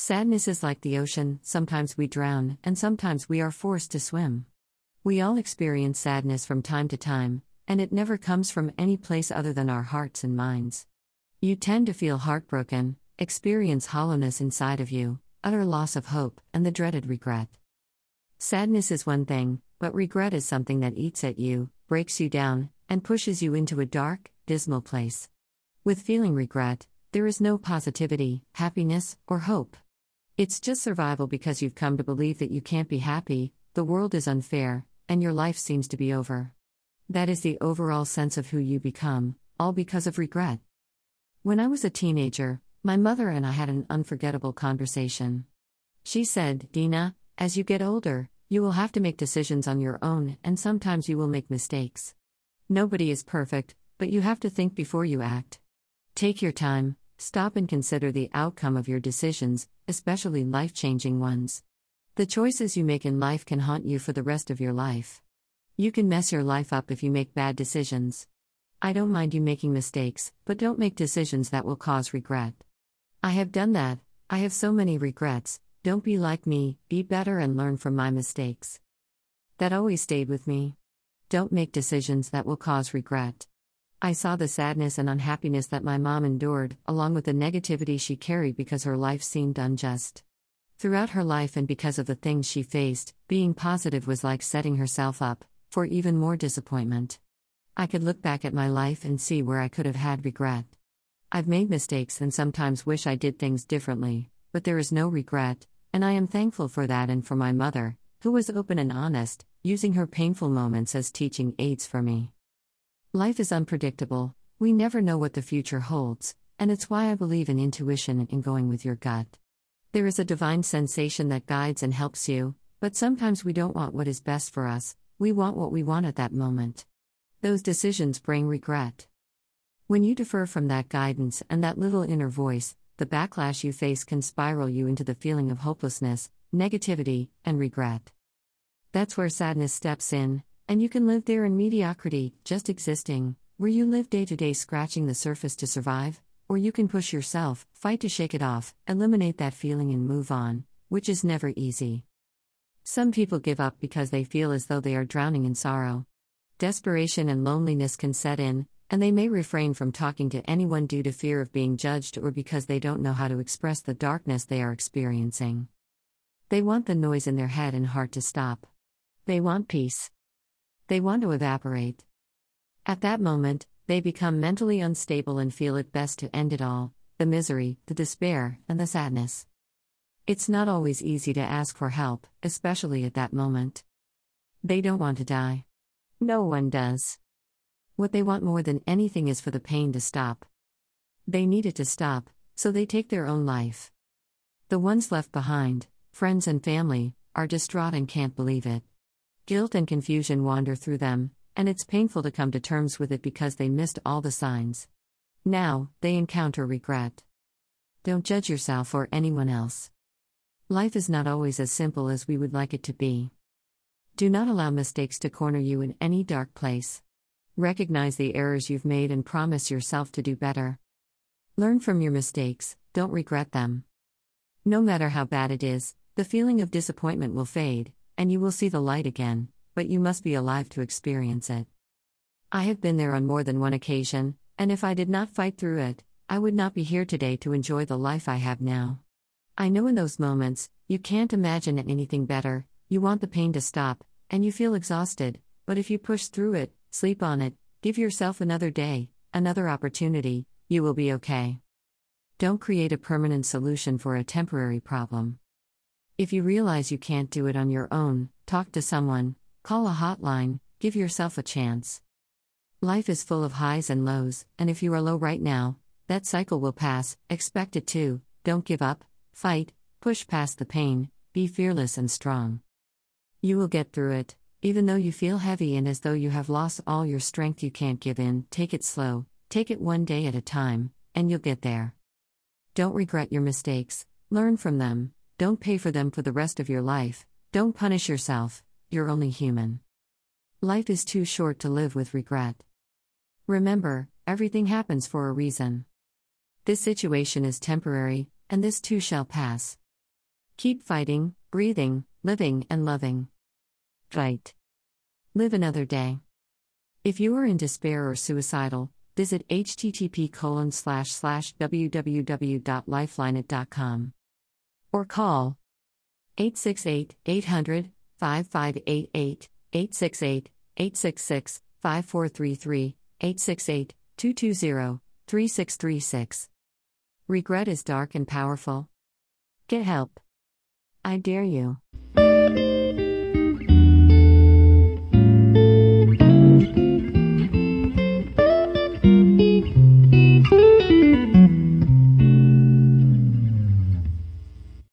Sadness is like the ocean, sometimes we drown, and sometimes we are forced to swim. We all experience sadness from time to time, and it never comes from any place other than our hearts and minds. You tend to feel heartbroken, experience hollowness inside of you, utter loss of hope, and the dreaded regret. Sadness is one thing, but regret is something that eats at you, breaks you down, and pushes you into a dark, dismal place. With feeling regret, there is no positivity, happiness, or hope. It's just survival because you've come to believe that you can't be happy, the world is unfair, and your life seems to be over. That is the overall sense of who you become, all because of regret. When I was a teenager, my mother and I had an unforgettable conversation. She said, Dina, as you get older, you will have to make decisions on your own, and sometimes you will make mistakes. Nobody is perfect, but you have to think before you act. Take your time, stop and consider the outcome of your decisions, especially life changing ones. The choices you make in life can haunt you for the rest of your life. You can mess your life up if you make bad decisions. I don't mind you making mistakes, but don't make decisions that will cause regret. I have done that, I have so many regrets. Don't be like me, be better and learn from my mistakes. That always stayed with me. Don't make decisions that will cause regret. I saw the sadness and unhappiness that my mom endured, along with the negativity she carried because her life seemed unjust. Throughout her life and because of the things she faced, being positive was like setting herself up for even more disappointment. I could look back at my life and see where I could have had regret. I've made mistakes and sometimes wish I did things differently, but there is no regret, and I am thankful for that and for my mother, who was open and honest, using her painful moments as teaching aids for me. Life is unpredictable, we never know what the future holds, and it's why I believe in intuition and in going with your gut. There is a divine sensation that guides and helps you, but sometimes we don't want what is best for us, we want what we want at that moment. Those decisions bring regret. When you defer from that guidance and that little inner voice, the backlash you face can spiral you into the feeling of hopelessness, negativity, and regret. That's where sadness steps in, and you can live there in mediocrity, just existing, where you live day to day scratching the surface to survive, or you can push yourself, fight to shake it off, eliminate that feeling and move on, which is never easy. Some people give up because they feel as though they are drowning in sorrow. Desperation and loneliness can set in, and they may refrain from talking to anyone due to fear of being judged or because they don't know how to express the darkness they are experiencing. They want the noise in their head and heart to stop. They want peace. They want to evaporate. At that moment, they become mentally unstable and feel it best to end it all the misery, the despair, and the sadness. It's not always easy to ask for help, especially at that moment. They don't want to die. No one does. What they want more than anything is for the pain to stop. They need it to stop, so they take their own life. The ones left behind, friends and family, are distraught and can't believe it. Guilt and confusion wander through them, and it's painful to come to terms with it because they missed all the signs. Now, they encounter regret. Don't judge yourself or anyone else. Life is not always as simple as we would like it to be. Do not allow mistakes to corner you in any dark place. Recognize the errors you've made and promise yourself to do better. Learn from your mistakes, don't regret them. No matter how bad it is, the feeling of disappointment will fade, and you will see the light again, but you must be alive to experience it. I have been there on more than one occasion, and if I did not fight through it, I would not be here today to enjoy the life I have now. I know in those moments, you can't imagine anything better, you want the pain to stop, and you feel exhausted, but if you push through it, sleep on it, give yourself another day, another opportunity, you will be okay. Don't create a permanent solution for a temporary problem. If you realize you can't do it on your own, talk to someone, call a hotline, give yourself a chance. Life is full of highs and lows, and if you are low right now, that cycle will pass, expect it to, don't give up, fight, push past the pain, be fearless and strong. You will get through it, even though you feel heavy and as though you have lost all your strength, you can't give in, take it slow, take it one day at a time, and you'll get there. Don't regret your mistakes, learn from them, don't pay for them for the rest of your life, don't punish yourself, you're only human. Life is too short to live with regret. Remember, everything happens for a reason. This situation is temporary, and this too shall pass. Keep fighting, breathing, living, and loving. Fight. Live another day. If you are in despair or suicidal, visit http www.lifelineit.com or call 868 800 5588 868 866 5433 868 220 3636. Regret is dark and powerful. Get help. I dare you.